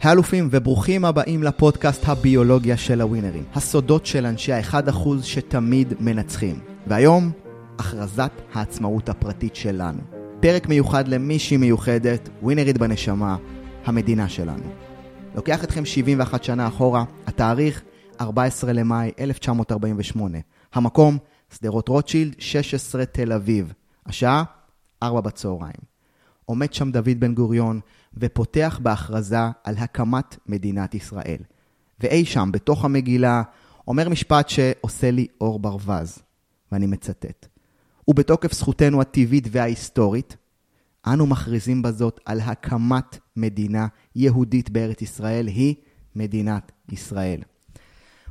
האלופים וברוכים הבאים לפודקאסט הביולוגיה של הווינרים, הסודות של אנשי ה-1% שתמיד מנצחים. והיום, הכרזת העצמאות הפרטית שלנו. פרק מיוחד למישהי מיוחדת, ווינרית בנשמה, המדינה שלנו. לוקח אתכם 71 שנה אחורה, התאריך 14 למאי 1948. המקום, שדרות רוטשילד, 16 תל אביב. השעה, 4 בצהריים. עומד שם דוד בן גוריון ופותח בהכרזה על הקמת מדינת ישראל. ואי שם, בתוך המגילה, אומר משפט שעושה לי אור ברווז, ואני מצטט: ובתוקף זכותנו הטבעית וההיסטורית, אנו מכריזים בזאת על הקמת מדינה יהודית בארץ ישראל, היא מדינת ישראל.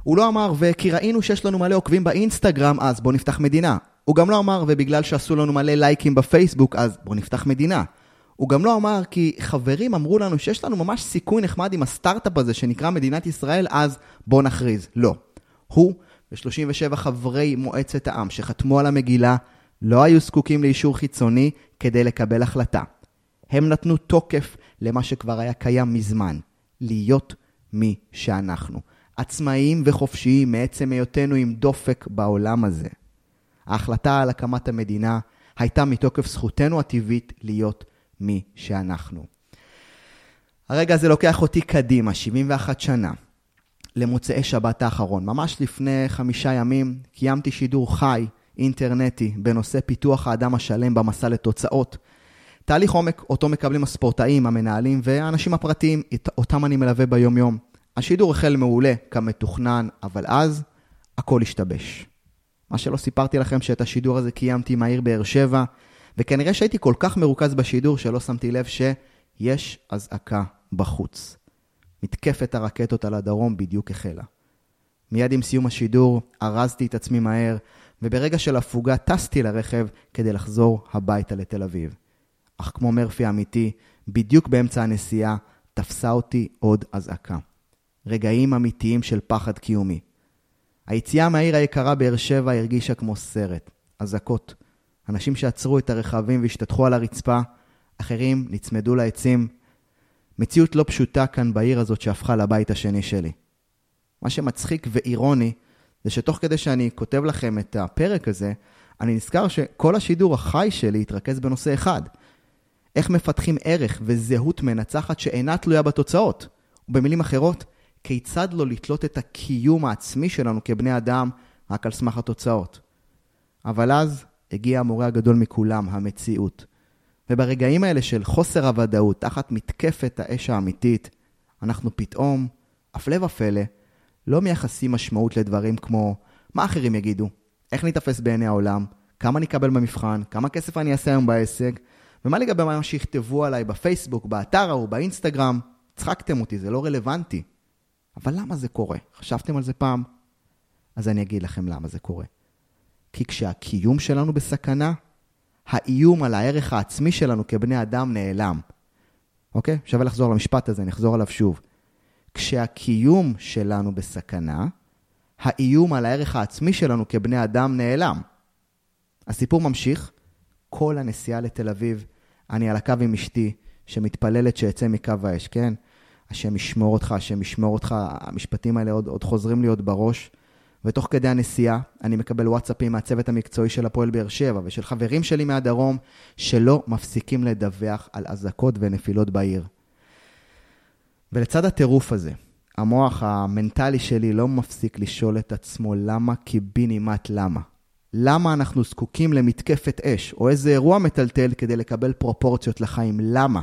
הוא לא אמר, וכי ראינו שיש לנו מלא עוקבים באינסטגרם, אז בואו נפתח מדינה. הוא גם לא אמר, ובגלל שעשו לנו מלא לייקים בפייסבוק, אז בואו נפתח מדינה. הוא גם לא אמר, כי חברים אמרו לנו שיש לנו ממש סיכוי נחמד עם הסטארט-אפ הזה שנקרא מדינת ישראל, אז בואו נכריז. לא. הוא ו-37 חברי מועצת העם שחתמו על המגילה, לא היו זקוקים לאישור חיצוני כדי לקבל החלטה. הם נתנו תוקף למה שכבר היה קיים מזמן, להיות מי שאנחנו. עצמאיים וחופשיים מעצם היותנו עם דופק בעולם הזה. ההחלטה על הקמת המדינה הייתה מתוקף זכותנו הטבעית להיות מי שאנחנו. הרגע הזה לוקח אותי קדימה, 71 שנה, למוצאי שבת האחרון. ממש לפני חמישה ימים קיימתי שידור חי, אינטרנטי, בנושא פיתוח האדם השלם במסע לתוצאות. תהליך עומק אותו מקבלים הספורטאים, המנהלים והאנשים הפרטיים, אותם אני מלווה ביום-יום. השידור החל מעולה, כמתוכנן, אבל אז הכל השתבש. מה שלא סיפרתי לכם שאת השידור הזה קיימתי מהעיר באר שבע, וכנראה שהייתי כל כך מרוכז בשידור שלא שמתי לב שיש אזעקה בחוץ. מתקפת הרקטות על הדרום בדיוק החלה. מיד עם סיום השידור ארזתי את עצמי מהר, וברגע של הפוגה טסתי לרכב כדי לחזור הביתה לתל אביב. אך כמו מרפי האמיתי, בדיוק באמצע הנסיעה תפסה אותי עוד אזעקה. רגעים אמיתיים של פחד קיומי. היציאה מהעיר היקרה באר שבע הרגישה כמו סרט. אזעקות. אנשים שעצרו את הרכבים והשתטחו על הרצפה, אחרים נצמדו לעצים. מציאות לא פשוטה כאן בעיר הזאת שהפכה לבית השני שלי. מה שמצחיק ואירוני זה שתוך כדי שאני כותב לכם את הפרק הזה, אני נזכר שכל השידור החי שלי התרכז בנושא אחד. איך מפתחים ערך וזהות מנצחת שאינה תלויה בתוצאות. ובמילים אחרות, כיצד לא לתלות את הקיום העצמי שלנו כבני אדם רק על סמך התוצאות. אבל אז הגיע המורה הגדול מכולם, המציאות. וברגעים האלה של חוסר הוודאות, תחת מתקפת האש האמיתית, אנחנו פתאום, הפלא ופלא, לא מייחסים משמעות לדברים כמו מה אחרים יגידו, איך ניתפס בעיני העולם, כמה נקבל במבחן, כמה כסף אני אעשה היום בעסק, ומה לגבי מה שיכתבו עליי בפייסבוק, באתר או באינסטגרם. צחקתם אותי, זה לא רלוונטי. אבל למה זה קורה? חשבתם על זה פעם? אז אני אגיד לכם למה זה קורה. כי כשהקיום שלנו בסכנה, האיום על הערך העצמי שלנו כבני אדם נעלם. אוקיי? שווה לחזור למשפט הזה, נחזור עליו שוב. כשהקיום שלנו בסכנה, האיום על הערך העצמי שלנו כבני אדם נעלם. הסיפור ממשיך, כל הנסיעה לתל אביב, אני על הקו עם אשתי, שמתפללת שיצא מקו האש, כן? השם ישמור אותך, השם ישמור אותך, המשפטים האלה עוד, עוד חוזרים לי עוד בראש. ותוך כדי הנסיעה אני מקבל וואטסאפים מהצוות המקצועי של הפועל באר שבע ושל חברים שלי מהדרום שלא מפסיקים לדווח על אזעקות ונפילות בעיר. ולצד הטירוף הזה, המוח המנטלי שלי לא מפסיק לשאול את עצמו למה קיבינימט למה. למה אנחנו זקוקים למתקפת אש, או איזה אירוע מטלטל כדי לקבל פרופורציות לחיים? למה?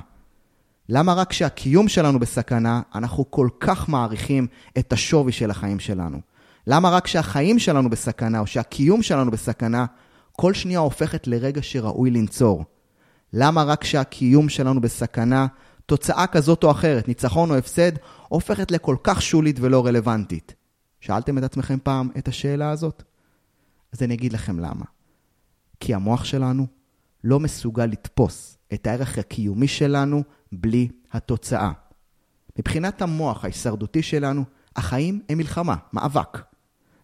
למה רק כשהקיום שלנו בסכנה, אנחנו כל כך מעריכים את השווי של החיים שלנו? למה רק כשהחיים שלנו בסכנה, או שהקיום שלנו בסכנה, כל שנייה הופכת לרגע שראוי לנצור? למה רק כשהקיום שלנו בסכנה, תוצאה כזאת או אחרת, ניצחון או הפסד, הופכת לכל כך שולית ולא רלוונטית? שאלתם את עצמכם פעם את השאלה הזאת? אז אני אגיד לכם למה. כי המוח שלנו לא מסוגל לתפוס את הערך הקיומי שלנו בלי התוצאה. מבחינת המוח ההישרדותי שלנו, החיים הם מלחמה, מאבק.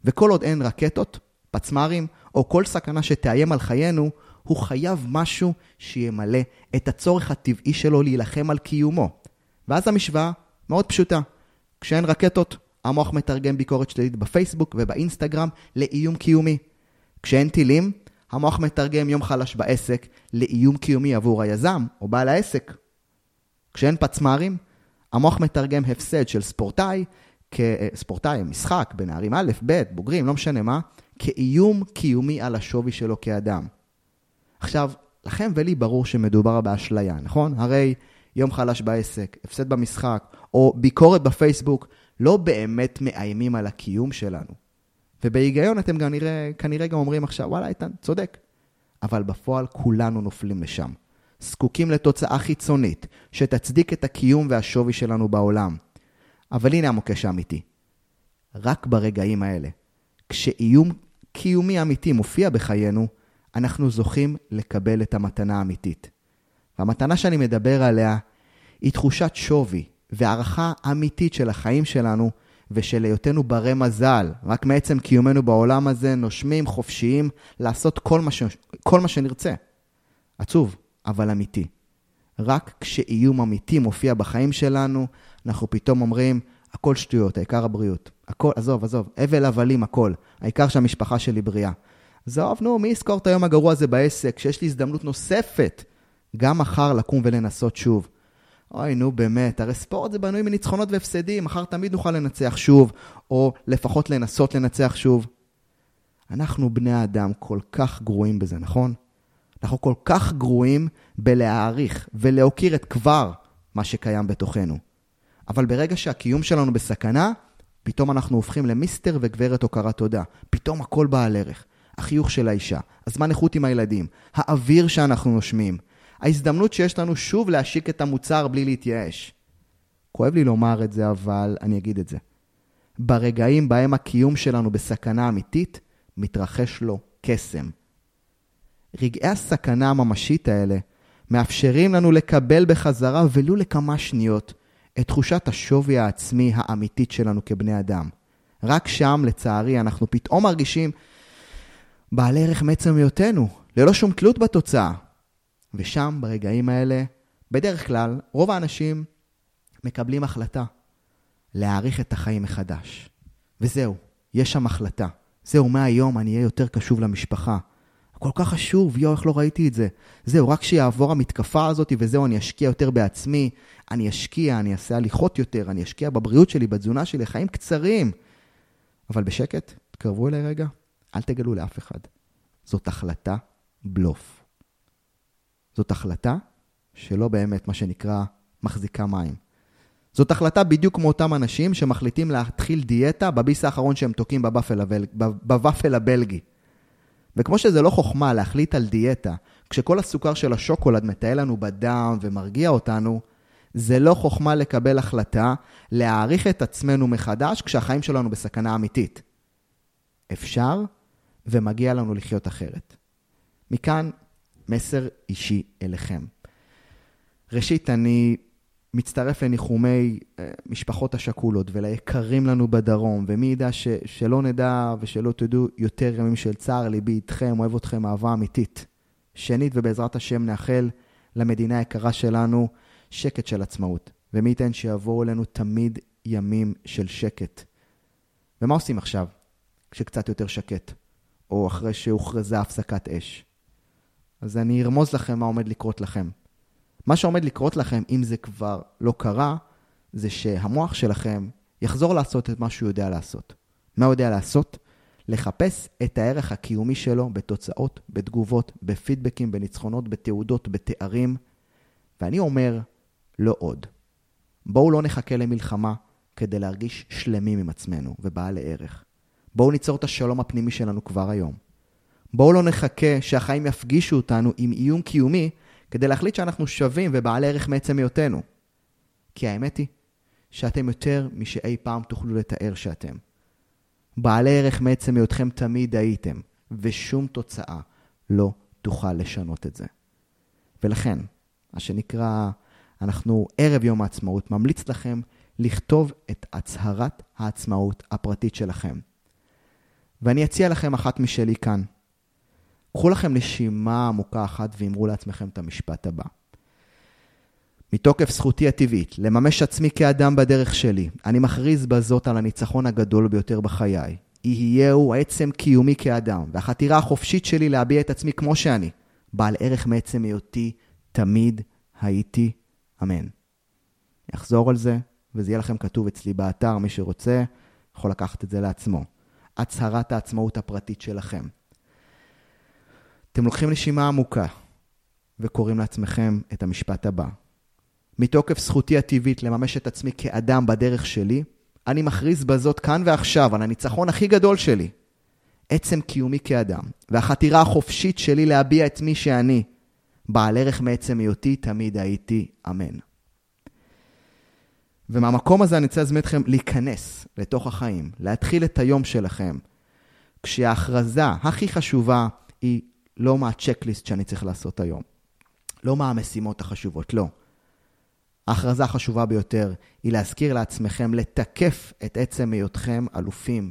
וכל עוד אין רקטות, פצמ"רים, או כל סכנה שתאיים על חיינו, הוא חייב משהו שימלא את הצורך הטבעי שלו להילחם על קיומו. ואז המשוואה מאוד פשוטה. כשאין רקטות, המוח מתרגם ביקורת שלילית בפייסבוק ובאינסטגרם לאיום קיומי. כשאין טילים, המוח מתרגם יום חלש בעסק לאיום קיומי עבור היזם או בעל העסק. כשאין פצמ"רים, המוח מתרגם הפסד של ספורטאי, כספורטאי, משחק בנערים א', ב', בוגרים, לא משנה מה, כאיום קיומי על השווי שלו כאדם. עכשיו, לכם ולי ברור שמדובר באשליה, נכון? הרי יום חלש בעסק, הפסד במשחק, או ביקורת בפייסבוק, לא באמת מאיימים על הקיום שלנו. ובהיגיון אתם גם נראה, כנראה גם אומרים עכשיו, וואלה, איתן, צודק. אבל בפועל כולנו נופלים לשם. זקוקים לתוצאה חיצונית שתצדיק את הקיום והשווי שלנו בעולם. אבל הנה המוקש האמיתי. רק ברגעים האלה, כשאיום קיומי אמיתי מופיע בחיינו, אנחנו זוכים לקבל את המתנה האמיתית. והמתנה שאני מדבר עליה היא תחושת שווי והערכה אמיתית של החיים שלנו ושל היותנו ברי מזל, רק מעצם קיומנו בעולם הזה, נושמים, חופשיים, לעשות כל מה, ש... כל מה שנרצה. עצוב, אבל אמיתי. רק כשאיום אמיתי מופיע בחיים שלנו, אנחנו פתאום אומרים, הכל שטויות, העיקר הבריאות. הכל, עזוב, עזוב, הבל הבלים, הכל. העיקר שהמשפחה שלי בריאה. עזוב, נו, מי יזכור את היום הגרוע הזה בעסק, שיש לי הזדמנות נוספת גם מחר לקום ולנסות שוב. אוי, נו באמת, הרי ספורט זה בנוי מניצחונות והפסדים, מחר תמיד נוכל לנצח שוב, או לפחות לנסות לנצח שוב. אנחנו בני האדם כל כך גרועים בזה, נכון? אנחנו כל כך גרועים בלהעריך ולהוקיר את כבר מה שקיים בתוכנו. אבל ברגע שהקיום שלנו בסכנה, פתאום אנחנו הופכים למיסטר וגברת הוקרת תודה. פתאום הכל בעל ערך. החיוך של האישה, הזמן איכות עם הילדים, האוויר שאנחנו נושמים, ההזדמנות שיש לנו שוב להשיק את המוצר בלי להתייאש. כואב לי לומר את זה, אבל אני אגיד את זה. ברגעים בהם הקיום שלנו בסכנה אמיתית, מתרחש לו קסם. רגעי הסכנה הממשית האלה מאפשרים לנו לקבל בחזרה, ולו לכמה שניות, את תחושת השווי העצמי האמיתית שלנו כבני אדם. רק שם, לצערי, אנחנו פתאום מרגישים בעלי ערך מעצם היותנו, ללא שום תלות בתוצאה. ושם, ברגעים האלה, בדרך כלל, רוב האנשים מקבלים החלטה להעריך את החיים מחדש. וזהו, יש שם החלטה. זהו, מהיום אני אהיה יותר קשוב למשפחה. כל כך חשוב, יואו, איך לא ראיתי את זה. זהו, רק שיעבור המתקפה הזאת וזהו, אני אשקיע יותר בעצמי, אני אשקיע, אני אעשה הליכות יותר, אני אשקיע בבריאות שלי, בתזונה שלי, חיים קצרים. אבל בשקט, תקרבו אליי רגע, אל תגלו לאף אחד. זאת החלטה בלוף. זאת החלטה שלא באמת, מה שנקרא, מחזיקה מים. זאת החלטה בדיוק כמו אותם אנשים שמחליטים להתחיל דיאטה בביס האחרון שהם תוקעים בוואפל הבלגי. וכמו שזה לא חוכמה להחליט על דיאטה, כשכל הסוכר של השוקולד מטייל לנו בדם ומרגיע אותנו, זה לא חוכמה לקבל החלטה להעריך את עצמנו מחדש כשהחיים שלנו בסכנה אמיתית. אפשר ומגיע לנו לחיות אחרת. מכאן מסר אישי אליכם. ראשית, אני מצטרף לניחומי אה, משפחות השכולות וליקרים לנו בדרום, ומי ידע ש, שלא נדע ושלא תדעו יותר ימים של צער, ליבי איתכם, אוהב אתכם אהבה אמיתית. שנית, ובעזרת השם נאחל למדינה היקרה שלנו שקט של עצמאות, ומי ייתן שיבואו אלינו תמיד ימים של שקט. ומה עושים עכשיו, כשקצת יותר שקט, או אחרי שהוכרזה הפסקת אש? אז אני ארמוז לכם מה עומד לקרות לכם. מה שעומד לקרות לכם, אם זה כבר לא קרה, זה שהמוח שלכם יחזור לעשות את מה שהוא יודע לעשות. מה הוא יודע לעשות? לחפש את הערך הקיומי שלו בתוצאות, בתגובות, בפידבקים, בניצחונות, בתעודות, בתארים. ואני אומר, לא עוד. בואו לא נחכה למלחמה כדי להרגיש שלמים עם עצמנו ובעלי ערך. בואו ניצור את השלום הפנימי שלנו כבר היום. בואו לא נחכה שהחיים יפגישו אותנו עם איום קיומי כדי להחליט שאנחנו שווים ובעלי ערך מעצם היותנו. כי האמת היא שאתם יותר משאי פעם תוכלו לתאר שאתם. בעלי ערך מעצם היותכם תמיד הייתם, ושום תוצאה לא תוכל לשנות את זה. ולכן, מה שנקרא, אנחנו ערב יום העצמאות, ממליץ לכם לכתוב את הצהרת העצמאות הפרטית שלכם. ואני אציע לכם אחת משלי כאן. קחו לכם נשימה עמוקה אחת ואמרו לעצמכם את המשפט הבא. מתוקף זכותי הטבעית לממש עצמי כאדם בדרך שלי, אני מכריז בזאת על הניצחון הגדול ביותר בחיי. יהיהו עצם קיומי כאדם, והחתירה החופשית שלי להביע את עצמי כמו שאני, בעל ערך מעצם היותי, תמיד הייתי, אמן. אחזור על זה, וזה יהיה לכם כתוב אצלי באתר, מי שרוצה יכול לקחת את זה לעצמו. הצהרת העצמאות הפרטית שלכם. אתם לוקחים נשימה עמוקה וקוראים לעצמכם את המשפט הבא. מתוקף זכותי הטבעית לממש את עצמי כאדם בדרך שלי, אני מכריז בזאת כאן ועכשיו על הניצחון הכי גדול שלי. עצם קיומי כאדם, והחתירה החופשית שלי להביע את מי שאני, בעל ערך מעצם היותי, תמיד הייתי, אמן. ומהמקום הזה אני רוצה להזמין אתכם להיכנס לתוך החיים, להתחיל את היום שלכם, כשההכרזה הכי חשובה היא לא מה הצ'קליסט שאני צריך לעשות היום, לא מה המשימות החשובות, לא. ההכרזה החשובה ביותר היא להזכיר לעצמכם לתקף את עצם היותכם אלופים,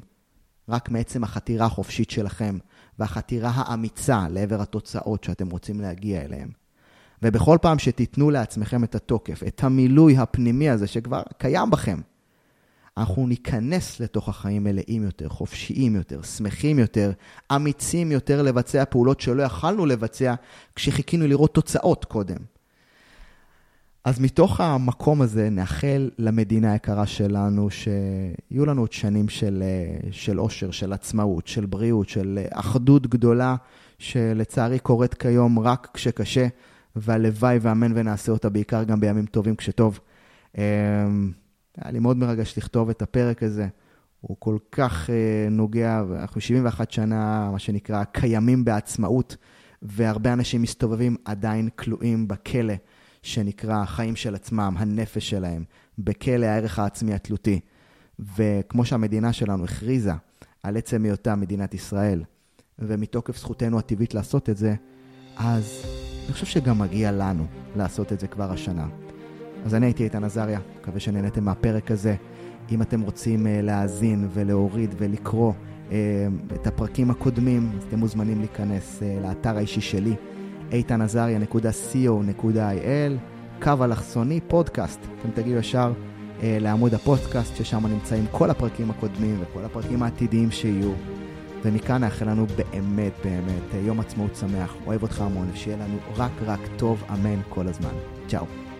רק מעצם החתירה החופשית שלכם והחתירה האמיצה לעבר התוצאות שאתם רוצים להגיע אליהן. ובכל פעם שתיתנו לעצמכם את התוקף, את המילוי הפנימי הזה שכבר קיים בכם, אנחנו ניכנס לתוך החיים מלאים יותר, חופשיים יותר, שמחים יותר, אמיצים יותר לבצע פעולות שלא יכלנו לבצע כשחיכינו לראות תוצאות קודם. אז מתוך המקום הזה נאחל למדינה היקרה שלנו שיהיו לנו עוד שנים של, של אושר, של עצמאות, של בריאות, של אחדות גדולה, שלצערי קורית כיום רק כשקשה, והלוואי ואמן ונעשה אותה בעיקר גם בימים טובים כשטוב. היה לי מאוד מרגש לכתוב את הפרק הזה. הוא כל כך אה, נוגע, אנחנו 71 שנה, מה שנקרא, קיימים בעצמאות, והרבה אנשים מסתובבים עדיין כלואים בכלא. שנקרא החיים של עצמם, הנפש שלהם, בכלא הערך העצמי התלותי. וכמו שהמדינה שלנו הכריזה על עצם היותה מדינת ישראל, ומתוקף זכותנו הטבעית לעשות את זה, אז אני חושב שגם מגיע לנו לעשות את זה כבר השנה. אז אני הייתי איתן עזריה, מקווה שנהניתם מהפרק הזה. אם אתם רוצים uh, להאזין ולהוריד ולקרוא uh, את הפרקים הקודמים, אז אתם מוזמנים להיכנס uh, לאתר האישי שלי, איתנעזריה.co.il, קו אלכסוני פודקאסט. אתם תגיעו ישר אה, לעמוד הפודקאסט, ששם נמצאים כל הפרקים הקודמים וכל הפרקים העתידיים שיהיו. ומכאן נאחל לנו באמת באמת יום עצמאות שמח, אוהב אותך המון, ושיהיה לנו רק רק טוב, אמן כל הזמן. צ'או.